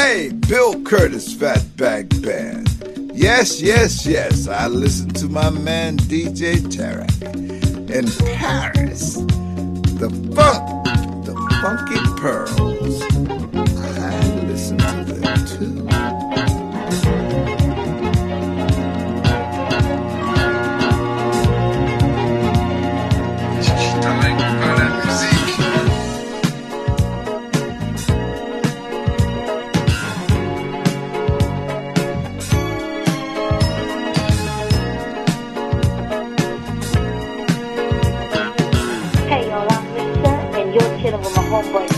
Hey, Bill Curtis Fatback Band. Yes, yes, yes, I listen to my man DJ Tarek in Paris. The funk, the funky pearls. I listen to them too. You're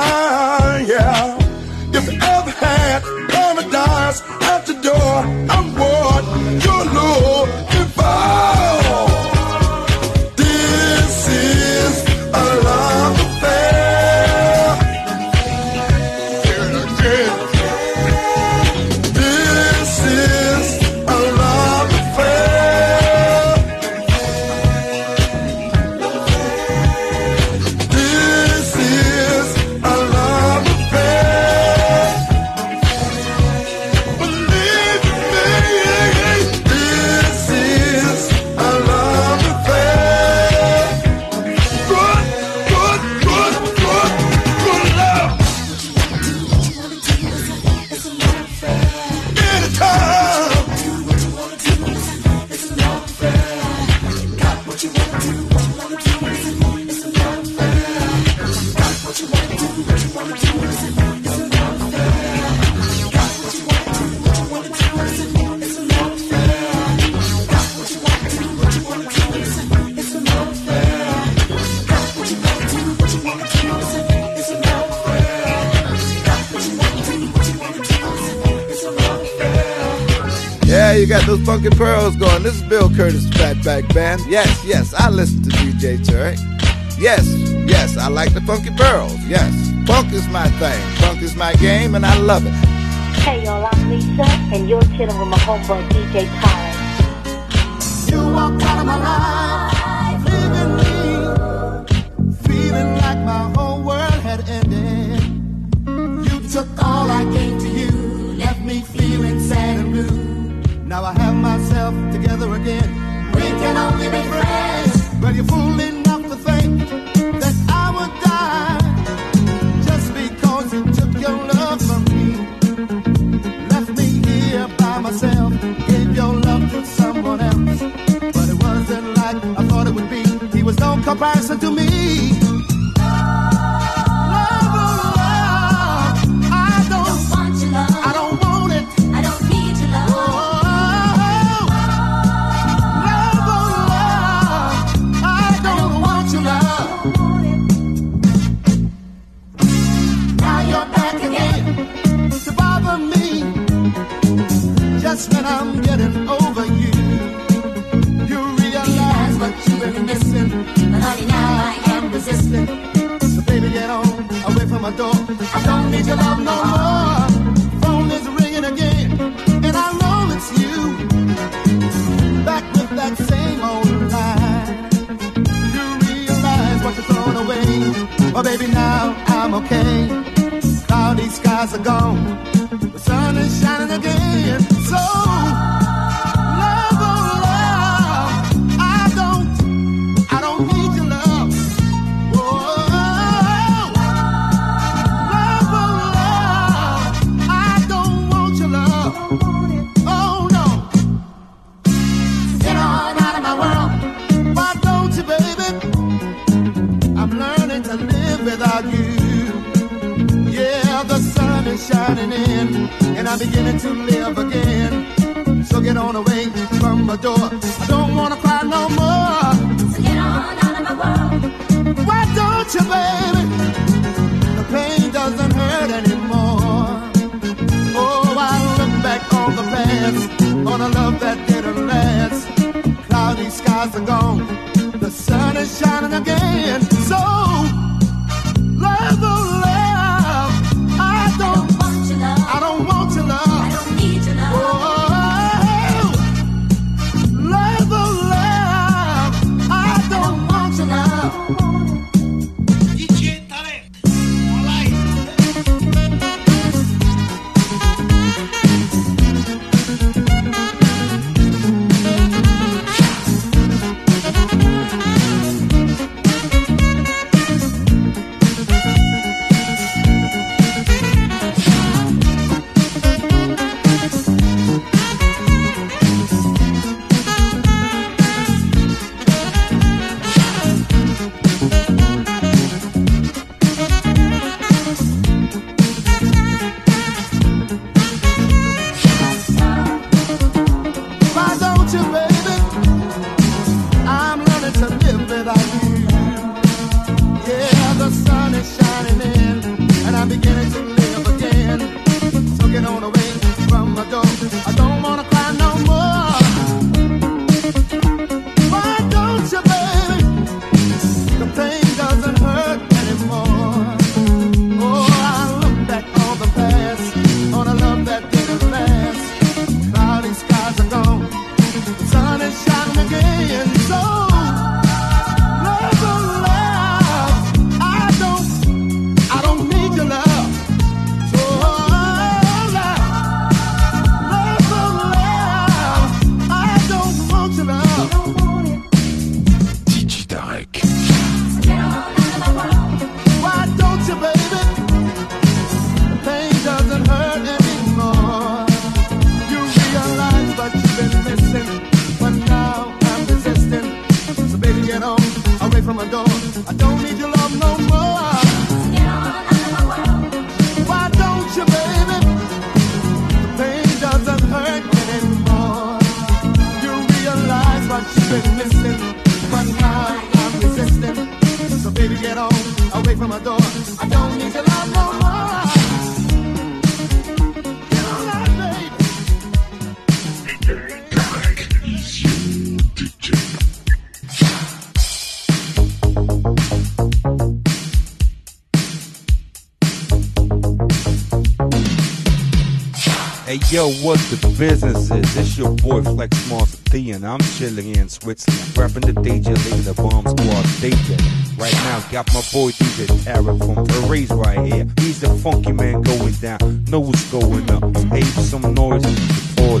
heart. those funky pearls going. This is Bill Curtis Fatback Band. Yes, yes, I listen to DJ Tarek. Yes, yes, I like the funky pearls. Yes, funk is my thing. Funk is my game, and I love it. Hey y'all, I'm Lisa, and you're chilling with my homeboy DJ Khaled. You walked out of my life, leaving me feeling like my. baby. Hey yo, what's the business is? It's your boy Flex Monster D, and I'm chilling in Switzerland, rapping the DJ, leading the bomb squad DJ. Right now, got my boy DJ Tarek from Paris right here. He's the funky man going down, know what's going up. Hey, some noise for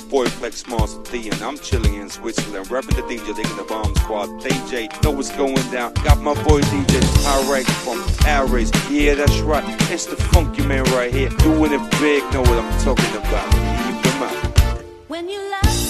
your boy Flex Monster D, and I'm chilling in Switzerland. Rapping the DJ, digging the bomb squad. DJ, know what's going down. Got my boy DJ Tarek from Aries. Yeah, that's right. It's the funky man right here. Doing it big, know what I'm talking about. Leave them out. When you love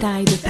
待的。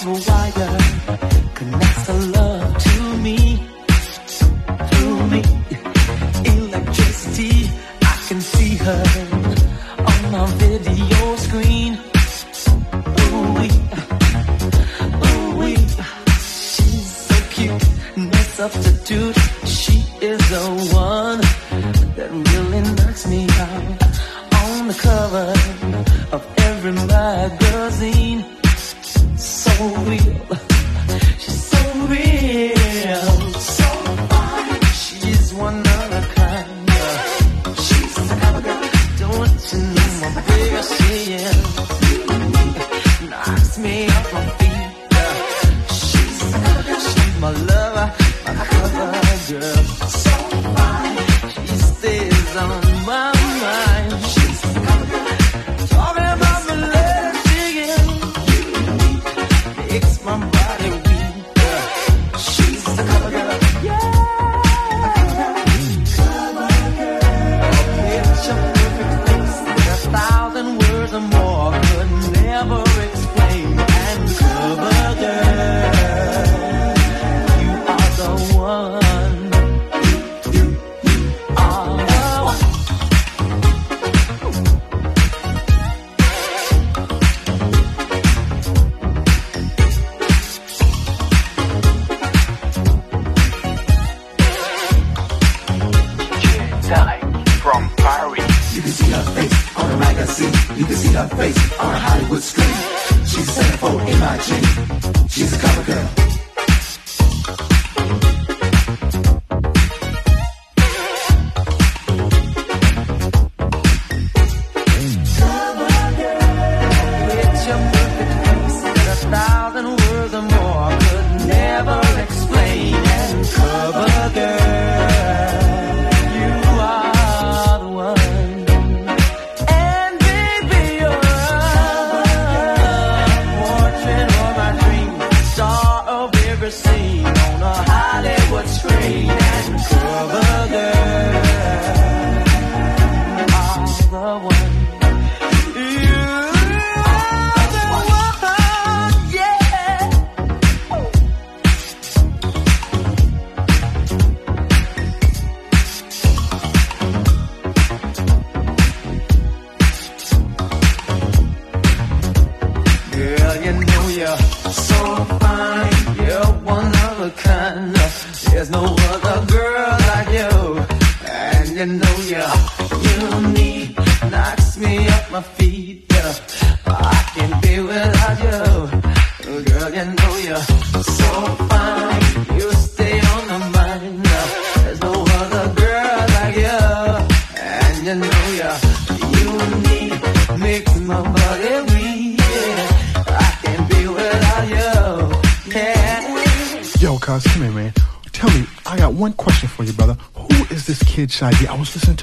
travel wire connects the love.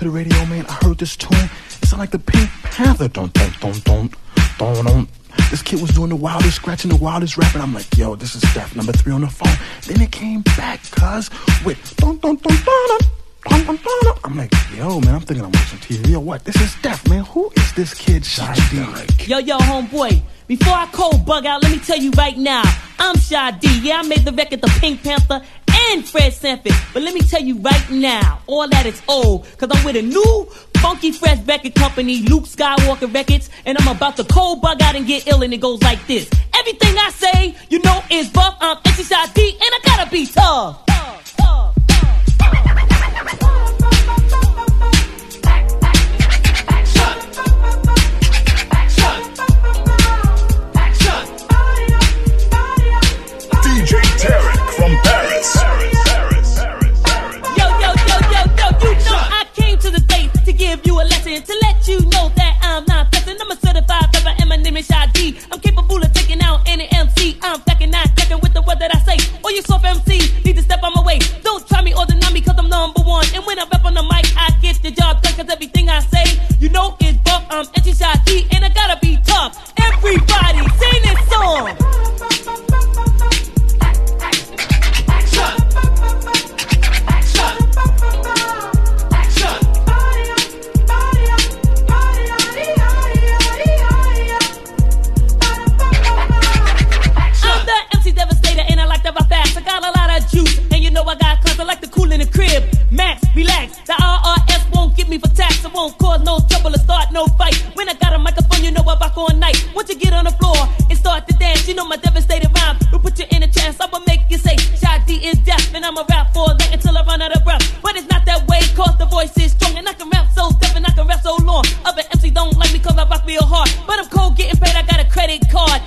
The radio, man. I heard this tune. It sounded like the Pink Panther. Don't, don't, don't, don't, don't, don't. This kid was doing the wildest scratching, the wildest rapping. I'm like, yo, this is Steph number three on the phone. Then it came back, cuz, with don't, don't, don't, don't. I'm like, yo, man, I'm thinking I'm watching TV. Yo, what? This is Steph, man. Who is this kid Shy D? Yo, yo, homeboy. Before I cold bug out, let me tell you right now, I'm Shy D. Yeah, I made the record The Pink Panther and Fred Sanford. But let me tell you right now, all that is old. Cause I'm with a new, funky, fresh record company, Luke Skywalker Records. And I'm about to cold bug out and get ill, and it goes like this. Everything I say, you know, is buff. I'm Shy D, and I gotta be tough. DJ Tarek from Paris. Give you a lesson, to let you know that I'm not testing. I'm a certified rapper and my name is Shy D. I'm capable of taking out any MC. I'm fucking not checking with the word that I say. Oh, All you soft MCs need to step on my way. Don't try me or deny me cause I'm number one. And when I rap on the mic, I get the job done cause everything I say, you know is buff. I'm edgy Shy Me for tax. I won't cause no trouble or start no fight. When I got a microphone, you know I rock all night. Once you get on the floor and start to dance, you know my devastating rhyme will put you in a trance. I will make you say, Shy is deaf and I'm a rap for that until I run out of breath. But it's not that way, cause the voice is strong and I can rap so deaf and I can rap so long. Other MC don't like me cause I rock real hard. But I'm cold getting paid, I got a credit card.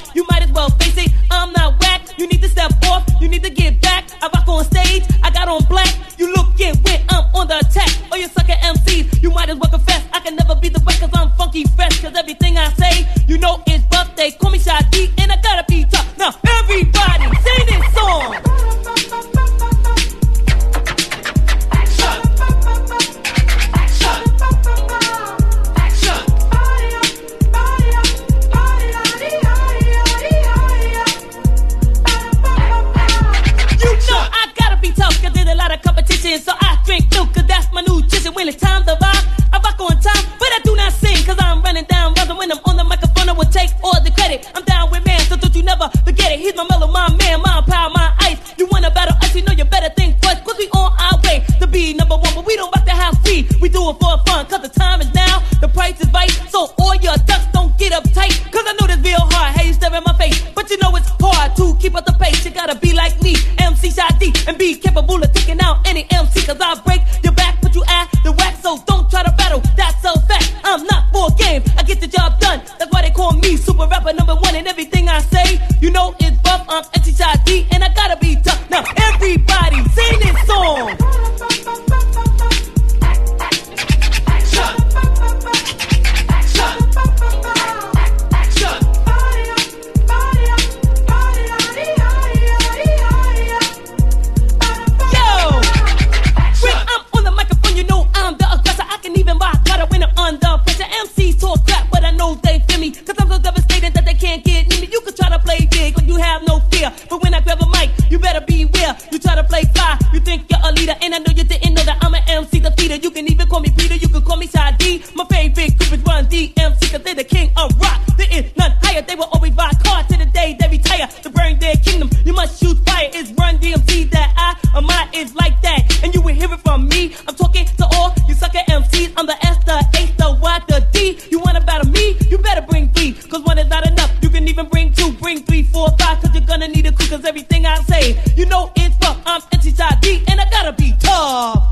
Gonna need a crew. Cause everything I say, you know it's rough. I'm anti-side D and I gotta be tough.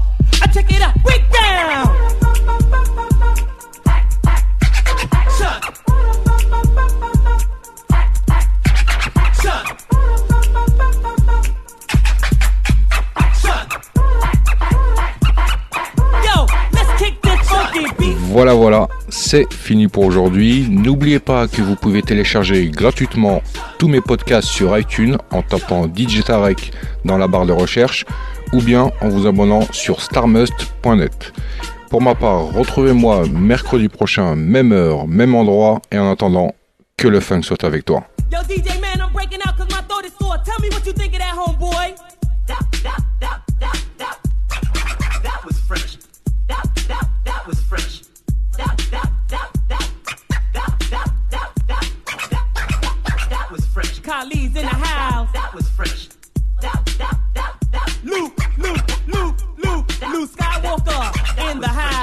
I check it out, break down. Voilà, voilà, c'est fini pour aujourd'hui. N'oubliez pas que vous pouvez télécharger gratuitement tous mes podcasts sur iTunes en tapant DJ dans la barre de recherche ou bien en vous abonnant sur starmust.net. Pour ma part, retrouvez-moi mercredi prochain, même heure, même endroit, et en attendant, que le funk soit avec toi. Yo, DJ man, I'm breaking out my throat is sore. Tell me what you think of that. Charlie's in the house. That was fresh. Luke, Luke, Luke, Luke, Luke Skywalker in the house.